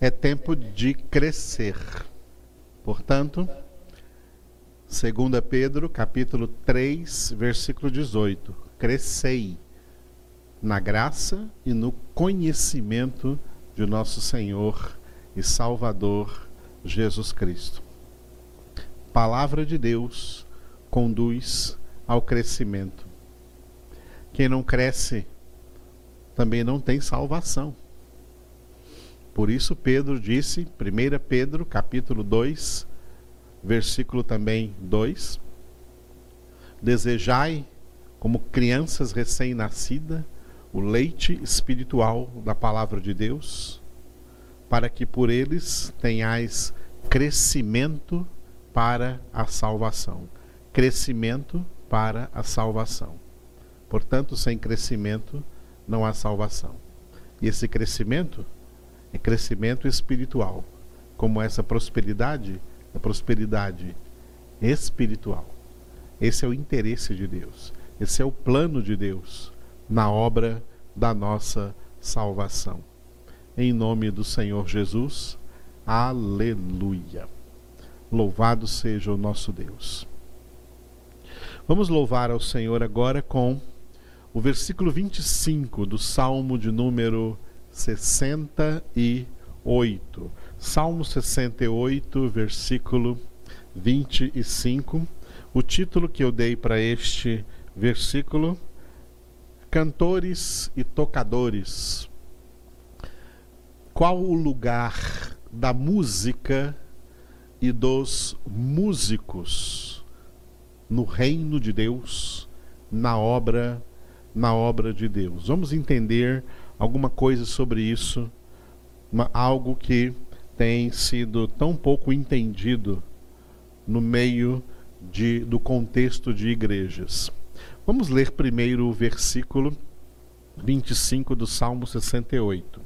é tempo de crescer. Portanto, 2 Pedro, capítulo 3, versículo 18: Crescei na graça e no conhecimento de nosso Senhor e Salvador Jesus Cristo. Palavra de Deus conduz ao crescimento. Quem não cresce também não tem salvação. Por isso Pedro disse, 1 Pedro, capítulo 2, versículo também 2: Desejai, como crianças recém-nascidas, o leite espiritual da palavra de Deus, para que por eles tenhais crescimento para a salvação. Crescimento para a salvação. Portanto, sem crescimento não há salvação. E esse crescimento é crescimento espiritual, como essa prosperidade a prosperidade espiritual. Esse é o interesse de Deus. Esse é o plano de Deus na obra da nossa salvação. Em nome do Senhor Jesus, aleluia. Louvado seja o nosso Deus. Vamos louvar ao Senhor agora com o versículo 25 do Salmo de número 68. Salmo 68, versículo 25. O título que eu dei para este versículo: Cantores e tocadores. Qual o lugar da música e dos músicos no reino de Deus, na obra na obra de Deus? Vamos entender alguma coisa sobre isso, uma, algo que tem sido tão pouco entendido no meio de, do contexto de igrejas. Vamos ler primeiro o versículo 25 do Salmo 68.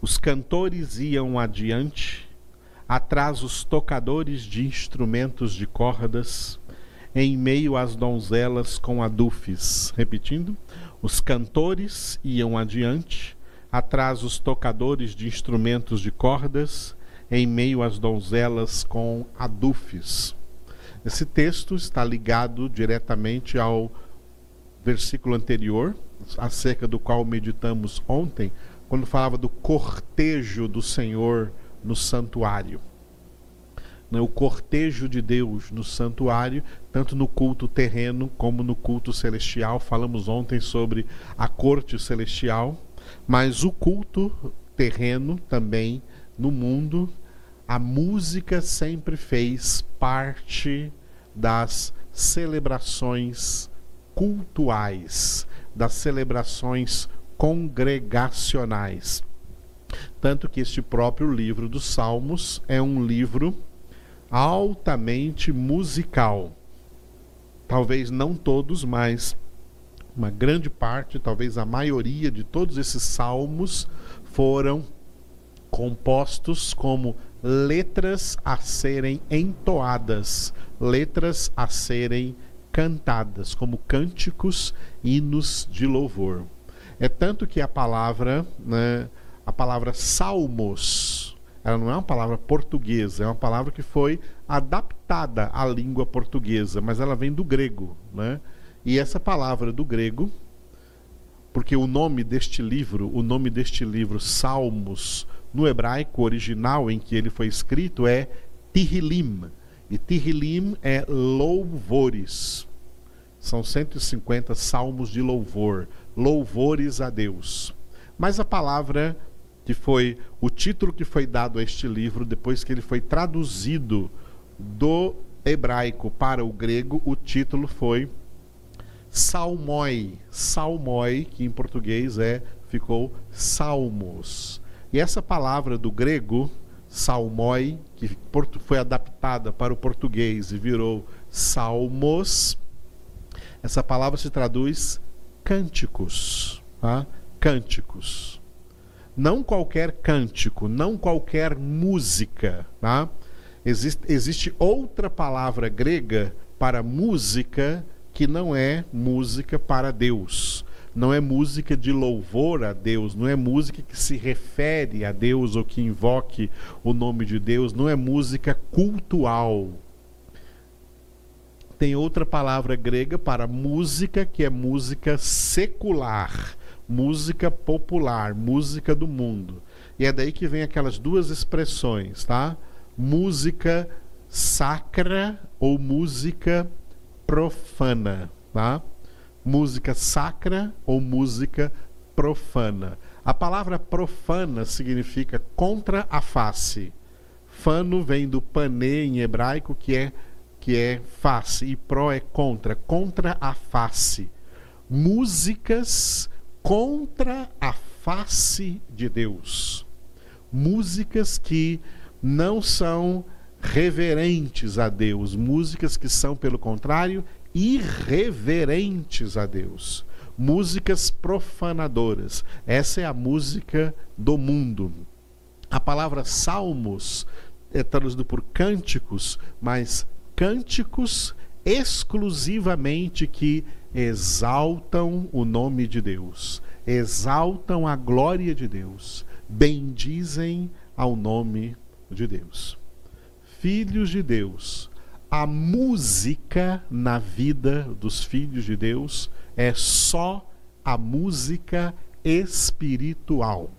Os cantores iam adiante, atrás os tocadores de instrumentos de cordas, em meio às donzelas com adufes. Repetindo, os cantores iam adiante, atrás os tocadores de instrumentos de cordas, em meio às donzelas com adufes. Esse texto está ligado diretamente ao versículo anterior, acerca do qual meditamos ontem, quando falava do cortejo do Senhor no santuário. Né, o cortejo de Deus no santuário, tanto no culto terreno como no culto celestial. Falamos ontem sobre a corte celestial, mas o culto terreno também no mundo, a música sempre fez parte das celebrações cultuais, das celebrações congregacionais. Tanto que este próprio livro dos Salmos é um livro altamente musical. Talvez não todos, mas uma grande parte, talvez a maioria de todos esses salmos foram compostos como letras a serem entoadas, letras a serem cantadas, como cânticos, hinos de louvor. É tanto que a palavra, né, a palavra salmos, ela não é uma palavra portuguesa, é uma palavra que foi adaptada à língua portuguesa, mas ela vem do grego, né? E essa palavra do grego, porque o nome deste livro, o nome deste livro Salmos, no hebraico original em que ele foi escrito é Tihilim. E Tihilim é louvores. São 150 salmos de louvor, louvores a Deus. Mas a palavra que foi o título que foi dado a este livro depois que ele foi traduzido do hebraico para o grego, o título foi Salmoi, Salmoi, que em português é ficou Salmos. E essa palavra do grego, salmoi, que foi adaptada para o português e virou salmos, essa palavra se traduz cânticos. Tá? Cânticos. Não qualquer cântico, não qualquer música. Tá? Existe, existe outra palavra grega para música que não é música para Deus. não é música de louvor a Deus, não é música que se refere a Deus ou que invoque o nome de Deus, não é música cultual. Tem outra palavra grega para música que é música secular, música popular, música do mundo. E é daí que vem aquelas duas expressões, tá? Música sacra ou música profana, tá? Música sacra ou música profana. A palavra profana significa contra a face. Fano vem do pané em hebraico, que é que é face, e pro é contra, contra a face. Músicas contra a face de Deus. Músicas que não são reverentes a Deus, músicas que são, pelo contrário, irreverentes a Deus, músicas profanadoras. Essa é a música do mundo. A palavra salmos é traduzido por cânticos, mas cânticos exclusivamente que exaltam o nome de Deus, exaltam a glória de Deus, bendizem ao nome de Deus. Filhos de Deus, a música na vida dos filhos de Deus é só a música espiritual.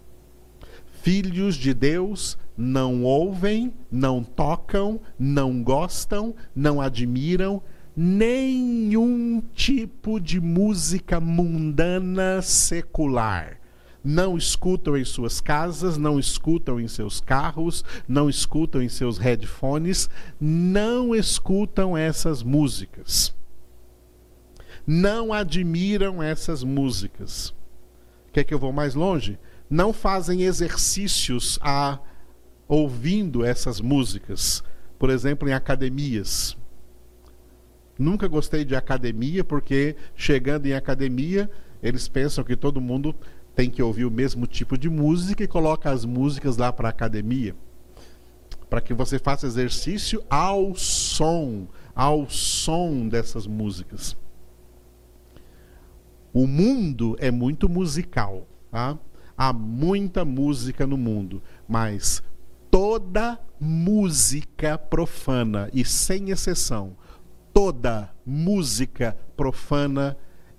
Filhos de Deus não ouvem, não tocam, não gostam, não admiram nenhum tipo de música mundana secular não escutam em suas casas, não escutam em seus carros, não escutam em seus headphones, não escutam essas músicas. Não admiram essas músicas. Quer que eu vou mais longe? Não fazem exercícios a ouvindo essas músicas, por exemplo, em academias. Nunca gostei de academia porque chegando em academia, eles pensam que todo mundo tem que ouvir o mesmo tipo de música e coloca as músicas lá para a academia. Para que você faça exercício ao som, ao som dessas músicas. O mundo é muito musical, tá? Há muita música no mundo, mas toda música profana, e sem exceção, toda música profana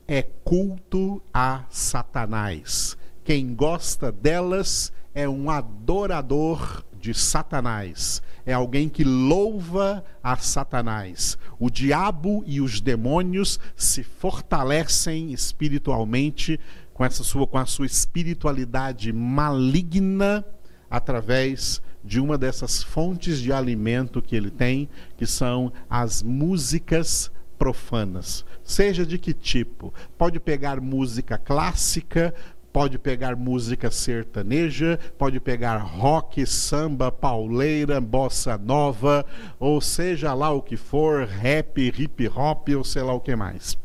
é culto a Satanás. Quem gosta delas é um adorador de Satanás. É alguém que louva a Satanás. O diabo e os demônios se fortalecem espiritualmente com essa sua com a sua espiritualidade maligna através de uma dessas fontes de alimento que ele tem, que são as músicas profanas, seja de que tipo. Pode pegar música clássica, pode pegar música sertaneja, pode pegar rock, samba, pauleira, bossa nova, ou seja lá o que for, rap, hip hop ou sei lá o que mais.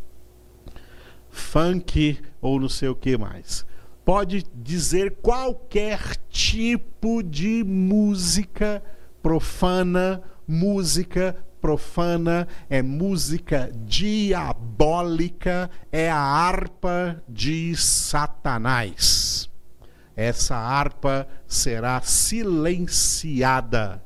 Funk ou não sei o que mais. Pode dizer qualquer tipo de música profana, música profana, é música diabólica, é a harpa de Satanás. Essa harpa será silenciada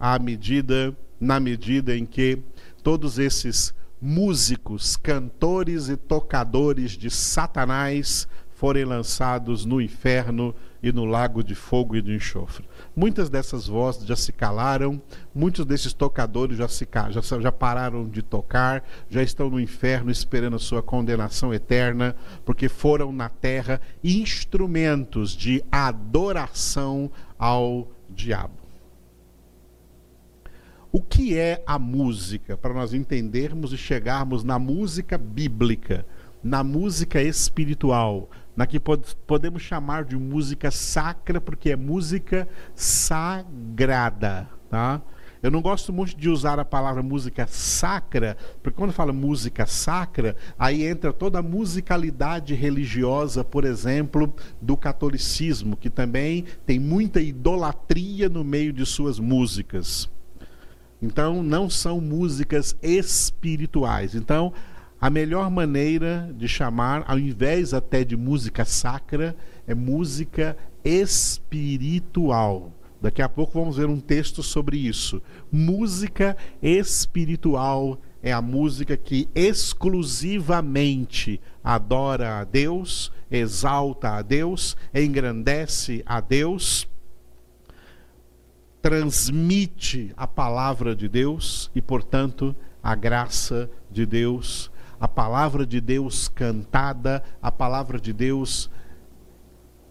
à medida, na medida em que todos esses músicos, cantores e tocadores de Satanás forem lançados no inferno e no lago de fogo e de enxofre. Muitas dessas vozes já se calaram, muitos desses tocadores já, se, já, já pararam de tocar, já estão no inferno esperando a sua condenação eterna, porque foram na terra instrumentos de adoração ao diabo. O que é a música? Para nós entendermos e chegarmos na música bíblica, na música espiritual, na que pod podemos chamar de música sacra, porque é música sagrada, tá? Eu não gosto muito de usar a palavra música sacra, porque quando fala música sacra, aí entra toda a musicalidade religiosa, por exemplo, do catolicismo, que também tem muita idolatria no meio de suas músicas. Então, não são músicas espirituais. Então, a melhor maneira de chamar, ao invés até de música sacra, é música espiritual. Daqui a pouco vamos ver um texto sobre isso. Música espiritual é a música que exclusivamente adora a Deus, exalta a Deus, engrandece a Deus, transmite a palavra de Deus e, portanto, a graça de Deus, a palavra de Deus cantada, a palavra de Deus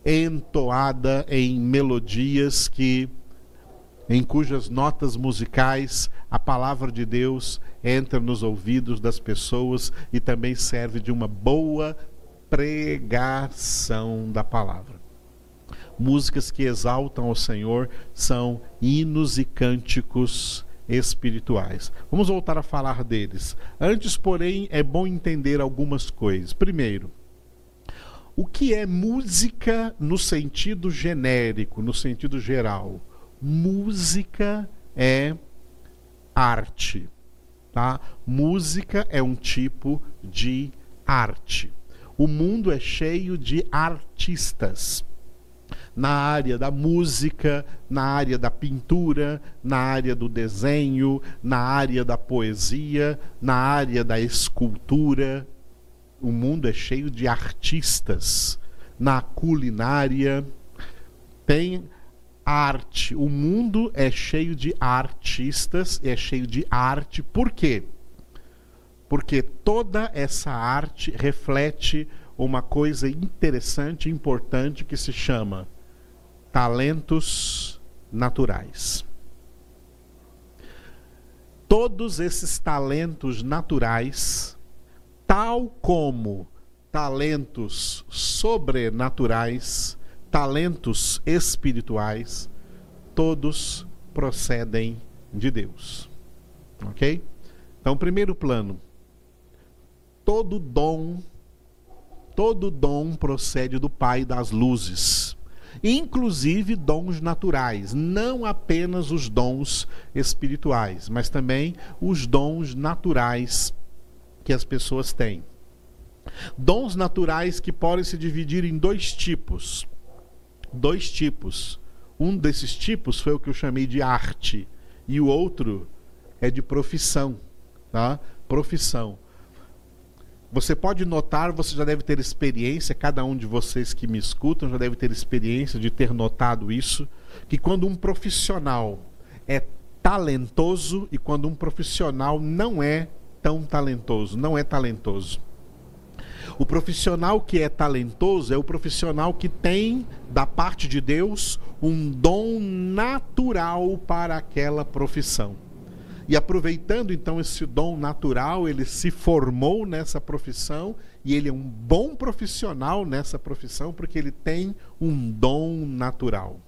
entoada em melodias que em cujas notas musicais a palavra de Deus entra nos ouvidos das pessoas e também serve de uma boa pregação da palavra. Músicas que exaltam ao Senhor são hinos e cânticos espirituais. Vamos voltar a falar deles. Antes, porém, é bom entender algumas coisas. Primeiro, o que é música no sentido genérico, no sentido geral? Música é arte, tá? Música é um tipo de arte. O mundo é cheio de artistas na área da música, na área da pintura, na área do desenho, na área da poesia, na área da escultura, o mundo é cheio de artistas. Na culinária tem arte. O mundo é cheio de artistas, é cheio de arte. Por quê? Porque toda essa arte reflete uma coisa interessante, importante que se chama talentos naturais. Todos esses talentos naturais tal como talentos sobrenaturais, talentos espirituais, todos procedem de Deus. Ok? Então, primeiro plano: todo dom, todo dom procede do Pai das luzes, inclusive dons naturais, não apenas os dons espirituais, mas também os dons naturais que as pessoas têm. Dons naturais que podem se dividir em dois tipos. Dois tipos. Um desses tipos foi o que eu chamei de arte, e o outro é de profissão. Tá? Profissão. Você pode notar, você já deve ter experiência, cada um de vocês que me escutam já deve ter experiência de ter notado isso, que quando um profissional é talentoso e quando um profissional não é tão talentoso, não é talentoso. O profissional que é talentoso é o profissional que tem, da parte de Deus, um dom natural para aquela profissão. E aproveitando então esse dom natural, ele se formou nessa profissão e ele é um bom profissional nessa profissão porque ele tem um dom natural.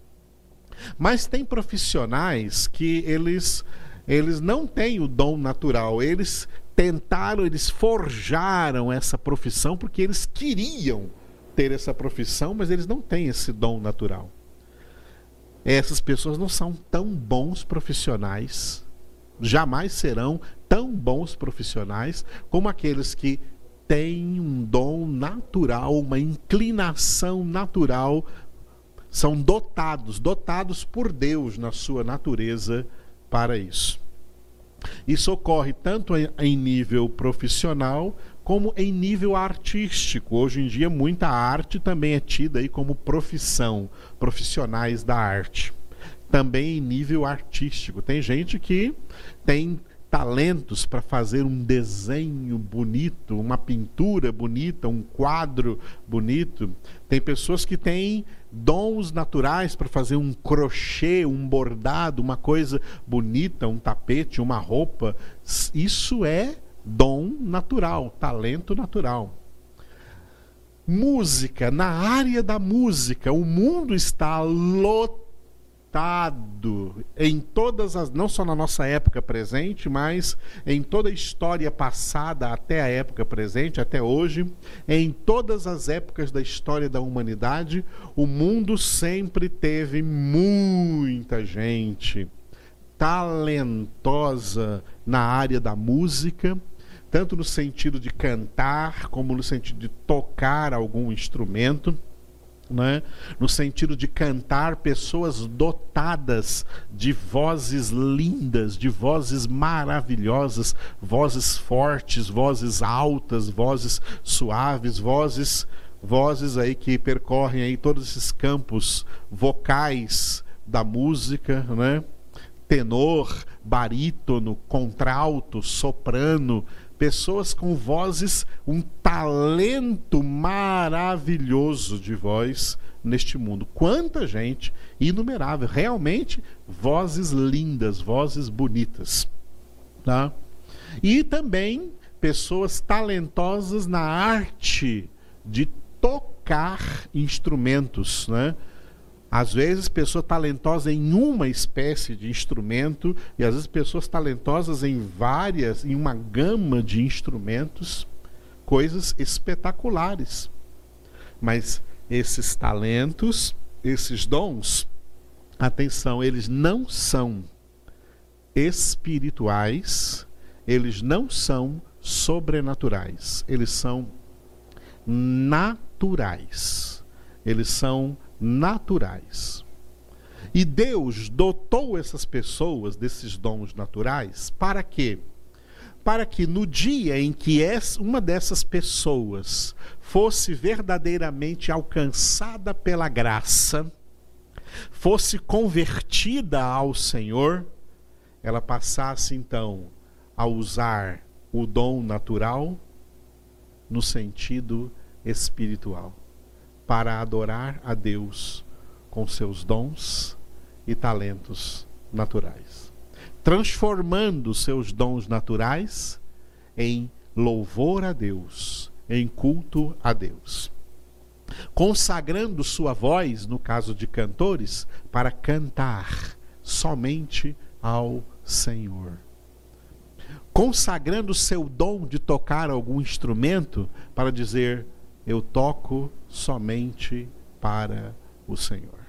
Mas tem profissionais que eles eles não têm o dom natural, eles tentaram, eles forjaram essa profissão porque eles queriam ter essa profissão, mas eles não têm esse dom natural. Essas pessoas não são tão bons profissionais, jamais serão tão bons profissionais como aqueles que têm um dom natural, uma inclinação natural, são dotados, dotados por Deus na sua natureza para isso. Isso ocorre tanto em nível profissional como em nível artístico. Hoje em dia, muita arte também é tida aí como profissão, profissionais da arte. Também em nível artístico. Tem gente que tem talentos para fazer um desenho bonito, uma pintura bonita, um quadro bonito. Tem pessoas que têm dons naturais para fazer um crochê, um bordado, uma coisa bonita, um tapete, uma roupa. Isso é dom natural, talento natural. Música, na área da música, o mundo está lotado em todas as, não só na nossa época presente, mas em toda a história passada até a época presente, até hoje, em todas as épocas da história da humanidade, o mundo sempre teve muita gente talentosa na área da música, tanto no sentido de cantar, como no sentido de tocar algum instrumento. Né? no sentido de cantar pessoas dotadas de vozes lindas, de vozes maravilhosas, vozes fortes, vozes altas, vozes suaves, vozes vozes aí que percorrem aí todos esses campos vocais da música, né? Tenor, barítono, contralto, soprano, pessoas com vozes, um talento maravilhoso de voz neste mundo. Quanta gente, inumerável, realmente vozes lindas, vozes bonitas, tá? E também pessoas talentosas na arte de tocar instrumentos, né? Às vezes, pessoa talentosa em uma espécie de instrumento, e às vezes pessoas talentosas em várias, em uma gama de instrumentos, coisas espetaculares. Mas esses talentos, esses dons, atenção, eles não são espirituais, eles não são sobrenaturais, eles são naturais. Eles são naturais. E Deus dotou essas pessoas desses dons naturais para quê? Para que no dia em que uma dessas pessoas fosse verdadeiramente alcançada pela graça, fosse convertida ao Senhor, ela passasse então a usar o dom natural no sentido espiritual para adorar a Deus com seus dons e talentos naturais, transformando seus dons naturais em louvor a Deus, em culto a Deus. Consagrando sua voz, no caso de cantores, para cantar somente ao Senhor. Consagrando seu dom de tocar algum instrumento para dizer: Eu toco somente para o Senhor.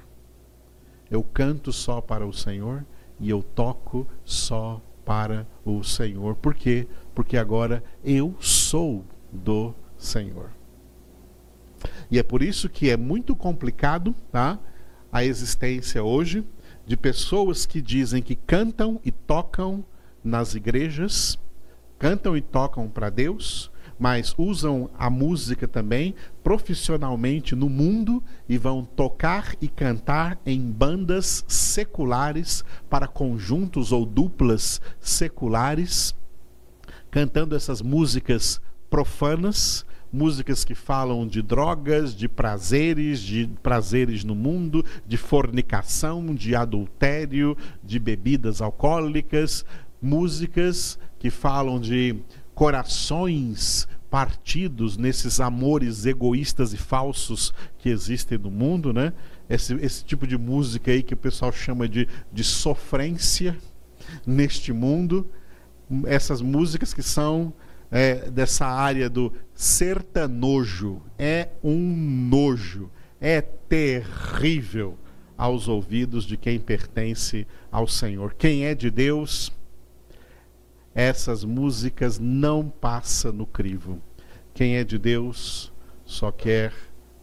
Eu canto só para o Senhor e eu toco só para o Senhor. Por quê? Porque agora eu sou do Senhor. E é por isso que é muito complicado, tá? A existência hoje de pessoas que dizem que cantam e tocam nas igrejas, cantam e tocam para Deus, mas usam a música também profissionalmente no mundo e vão tocar e cantar em bandas seculares para conjuntos ou duplas seculares, cantando essas músicas profanas, músicas que falam de drogas, de prazeres, de prazeres no mundo, de fornicação, de adultério, de bebidas alcoólicas, músicas que falam de corações partidos nesses amores egoístas e falsos que existem no mundo, né? Esse, esse tipo de música aí que o pessoal chama de, de sofrência neste mundo. Essas músicas que são é, dessa área do sertanojo. É um nojo. É terrível aos ouvidos de quem pertence ao Senhor. Quem é de Deus essas músicas não passa no crivo. Quem é de Deus só quer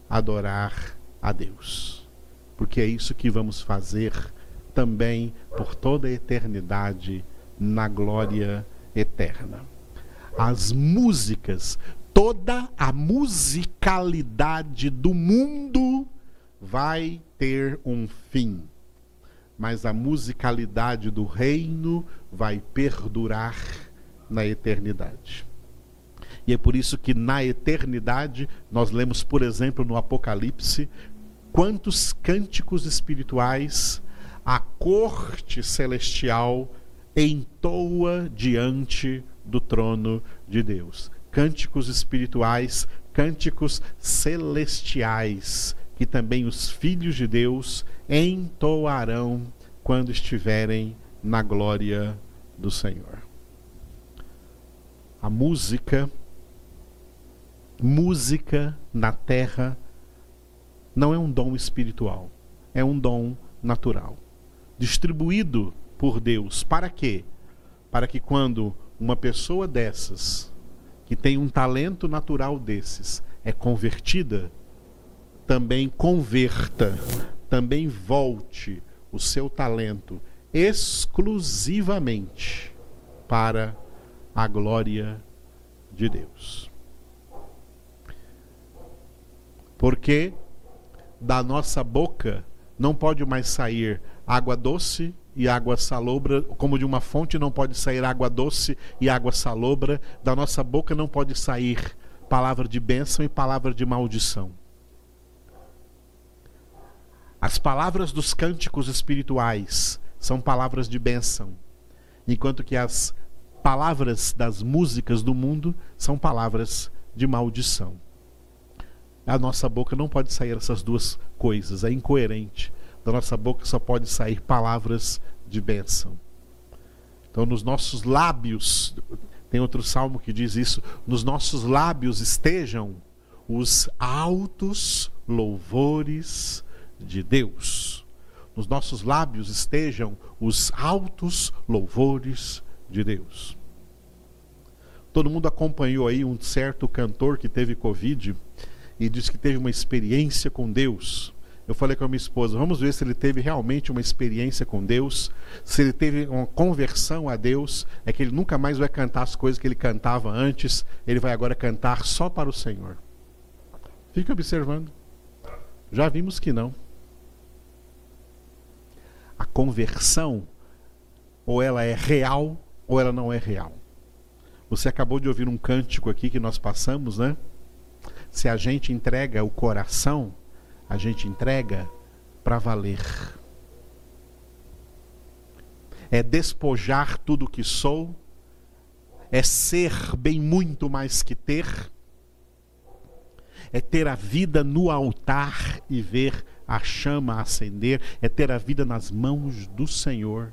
adorar a Deus. Porque é isso que vamos fazer também por toda a eternidade na glória eterna. As músicas, toda a musicalidade do mundo vai ter um fim mas a musicalidade do reino vai perdurar na eternidade. E é por isso que na eternidade nós lemos, por exemplo, no Apocalipse, quantos cânticos espirituais a corte celestial entoa diante do trono de Deus. Cânticos espirituais, cânticos celestiais, que também os filhos de Deus entoarão quando estiverem na glória do Senhor. A música, música na terra, não é um dom espiritual, é um dom natural, distribuído por Deus. Para quê? Para que quando uma pessoa dessas que tem um talento natural desses é convertida, também converta, também volte o seu talento exclusivamente para a glória de Deus. Porque da nossa boca não pode mais sair água doce e água salobra, como de uma fonte não pode sair água doce e água salobra, da nossa boca não pode sair palavra de bênção e palavra de maldição. As palavras dos cânticos espirituais são palavras de bênção, enquanto que as palavras das músicas do mundo são palavras de maldição. A nossa boca não pode sair essas duas coisas, é incoerente da nossa boca só pode sair palavras de bênção. Então, nos nossos lábios, tem outro salmo que diz isso: nos nossos lábios estejam os altos louvores de Deus. Nos nossos lábios estejam os altos louvores de Deus. Todo mundo acompanhou aí um certo cantor que teve Covid e disse que teve uma experiência com Deus eu falei com a minha esposa: vamos ver se ele teve realmente uma experiência com Deus, se ele teve uma conversão a Deus, é que ele nunca mais vai cantar as coisas que ele cantava antes, ele vai agora cantar só para o Senhor. Fique observando. Já vimos que não. A conversão, ou ela é real, ou ela não é real. Você acabou de ouvir um cântico aqui que nós passamos, né? Se a gente entrega o coração, a gente entrega para valer. É despojar tudo o que sou, é ser bem muito mais que ter, é ter a vida no altar e ver a chama acender, é ter a vida nas mãos do Senhor,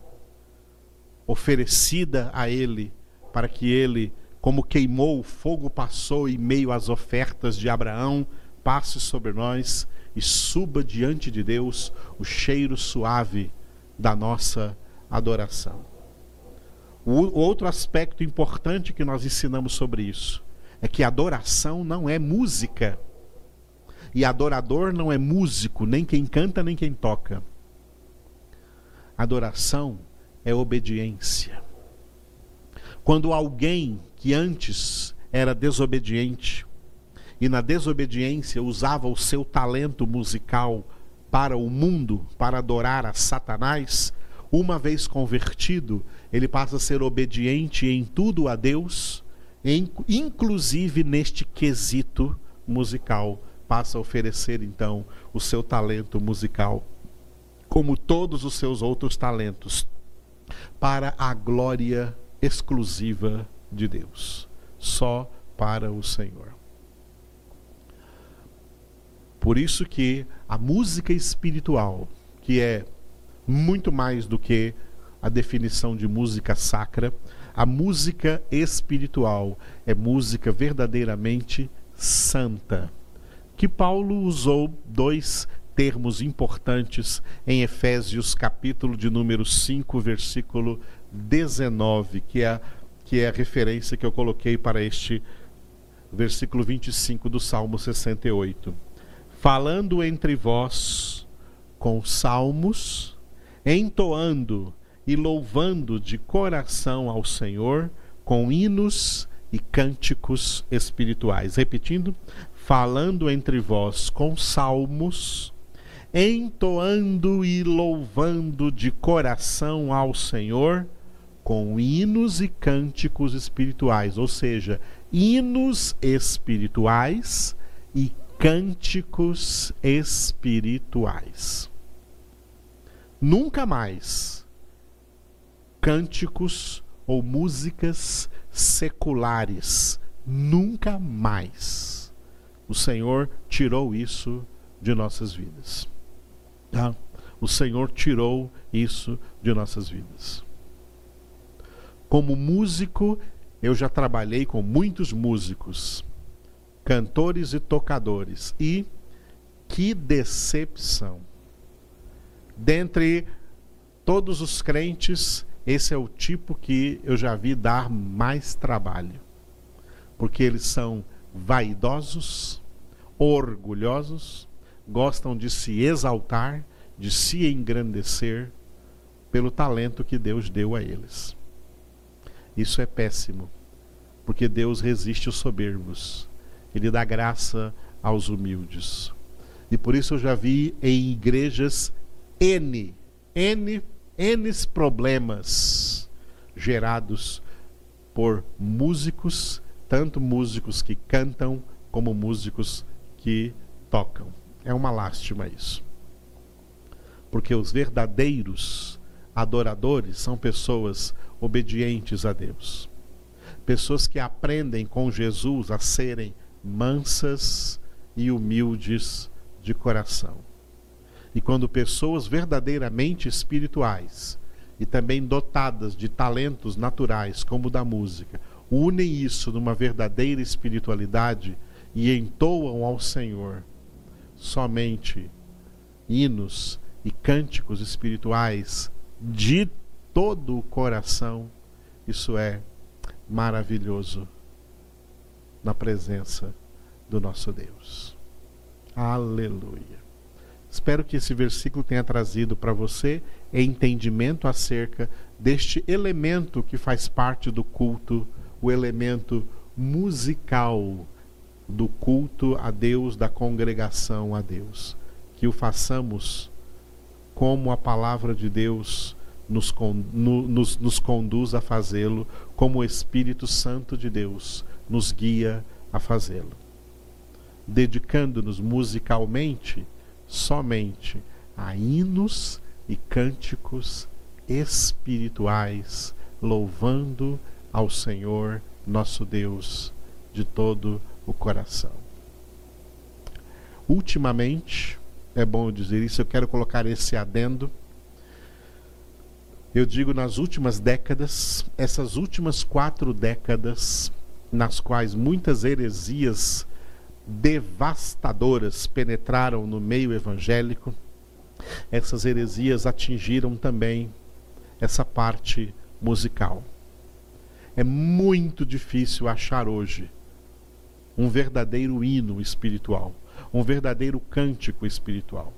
oferecida a Ele, para que Ele, como queimou, o fogo passou em meio às ofertas de Abraão, passe sobre nós e suba diante de Deus o cheiro suave da nossa adoração. O outro aspecto importante que nós ensinamos sobre isso é que adoração não é música. E adorador não é músico, nem quem canta, nem quem toca. Adoração é obediência. Quando alguém que antes era desobediente, e na desobediência usava o seu talento musical para o mundo, para adorar a Satanás, uma vez convertido, ele passa a ser obediente em tudo a Deus, inclusive neste quesito musical. Passa a oferecer então o seu talento musical, como todos os seus outros talentos, para a glória exclusiva de Deus, só para o Senhor. Por isso que a música espiritual, que é muito mais do que a definição de música sacra, a música espiritual é música verdadeiramente santa. Que Paulo usou dois termos importantes em Efésios capítulo de número 5, versículo 19, que é, que é a referência que eu coloquei para este versículo 25 do Salmo 68 falando entre vós com salmos, entoando e louvando de coração ao Senhor com hinos e cânticos espirituais. Repetindo, falando entre vós com salmos, entoando e louvando de coração ao Senhor com hinos e cânticos espirituais, ou seja, hinos espirituais e cânticos espirituais. Nunca mais cânticos ou músicas seculares. Nunca mais. O Senhor tirou isso de nossas vidas. Tá? O Senhor tirou isso de nossas vidas. Como músico, eu já trabalhei com muitos músicos cantores e tocadores. E que decepção! Dentre todos os crentes, esse é o tipo que eu já vi dar mais trabalho. porque eles são vaidosos, orgulhosos, gostam de se exaltar, de se engrandecer pelo talento que Deus deu a eles. Isso é péssimo, porque Deus resiste os soberbos, Ele dá graça aos humildes. E por isso eu já vi em igrejas N, N, N problemas gerados por músicos, tanto músicos que cantam como músicos que tocam. É uma lástima isso. Porque os verdadeiros adoradores são pessoas obedientes a Deus. Pessoas que aprendem com Jesus a serem mansas e humildes de coração. E quando pessoas verdadeiramente espirituais e também dotadas de talentos naturais, como o da música, unem isso numa verdadeira espiritualidade e entoam ao Senhor somente hinos e cânticos espirituais de todo o coração, isso é maravilhoso na presença do nosso Deus. Aleluia. Espero que esse versículo tenha trazido para você entendimento acerca deste elemento que faz parte do culto, o elemento musical do culto a Deus, da congregação a Deus. Que o façamos como a palavra de Deus nos, nos, nos conduz a fazê-lo, como o Espírito Santo de Deus nos guia a fazê-lo. Dedicando-nos musicalmente somente a hinos e cânticos espirituais, louvando ao Senhor nosso Deus de todo o coração. Ultimamente, é bom dizer isso, eu quero colocar esse adendo. Eu digo nas últimas décadas, essas últimas quatro décadas, nas quais muitas heresias devastadoras penetraram no meio evangélico, essas heresias atingiram também essa parte musical. É muito difícil achar hoje um verdadeiro hino espiritual, um verdadeiro cântico espiritual.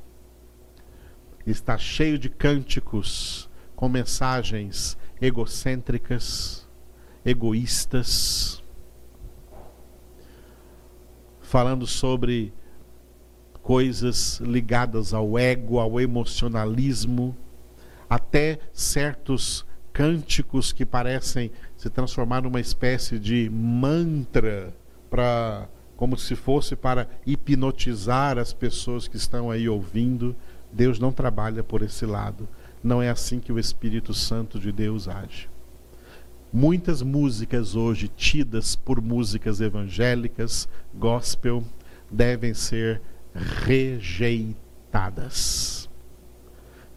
Está cheio de cânticos com mensagens egocêntricas, egoístas, falando sobre coisas ligadas ao ego, ao emocionalismo, até certos cânticos que parecem se transformar numa espécie de mantra para como se fosse para hipnotizar as pessoas que estão aí ouvindo. Deus não trabalha por esse lado. Não é assim que o Espírito Santo de Deus age. Muitas músicas hoje tidas por músicas evangélicas, gospel, devem ser rejeitadas.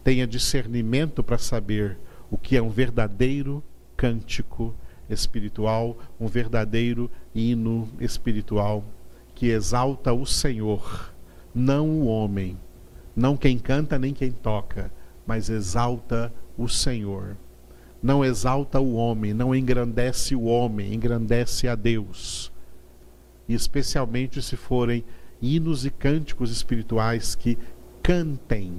Tenha discernimento para saber o que é um verdadeiro cântico espiritual, um verdadeiro hino espiritual que exalta o Senhor, não o homem, não quem canta nem quem toca, mas exalta o Senhor. Não exalta o homem, não engrandece o homem, engrandece a Deus. E especialmente se forem hinos e cânticos espirituais que cantem,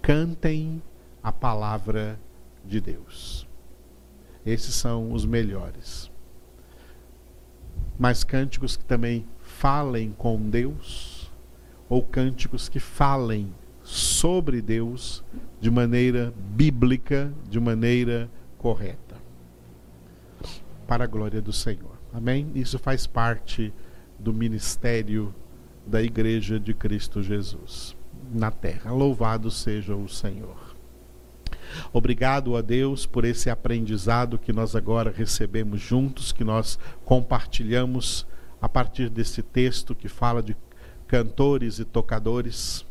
cantem a palavra de Deus. Esses são os melhores. Mas cânticos que também falem com Deus, ou cânticos que falem sobre Deus de maneira bíblica, de maneira correta. Para a glória do Senhor. Amém? Isso faz parte do ministério da Igreja de Cristo Jesus na terra. Louvado seja o Senhor. Obrigado a Deus por esse aprendizado que nós agora recebemos juntos, que nós compartilhamos a partir desse texto que fala de cantores e tocadores.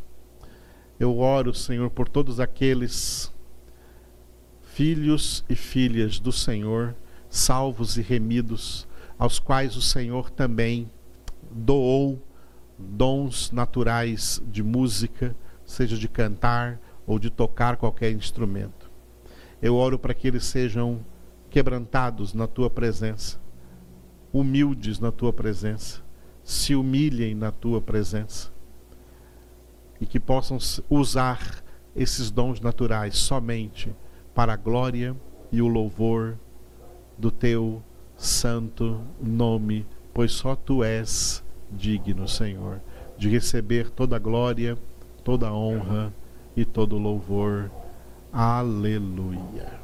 Eu oro, Senhor, por todos aqueles filhos e filhas do Senhor, salvos e remidos, aos quais o Senhor também doou dons naturais de música, seja de cantar, ou de tocar qualquer instrumento. Eu oro para que eles sejam quebrantados na tua presença, humildes na tua presença, se humilhem na tua presença e que possam usar esses dons naturais somente para a glória e o louvor do teu santo nome, pois só tu és digno, Senhor, de receber toda a glória, toda a honra e todo louvor. Aleluia.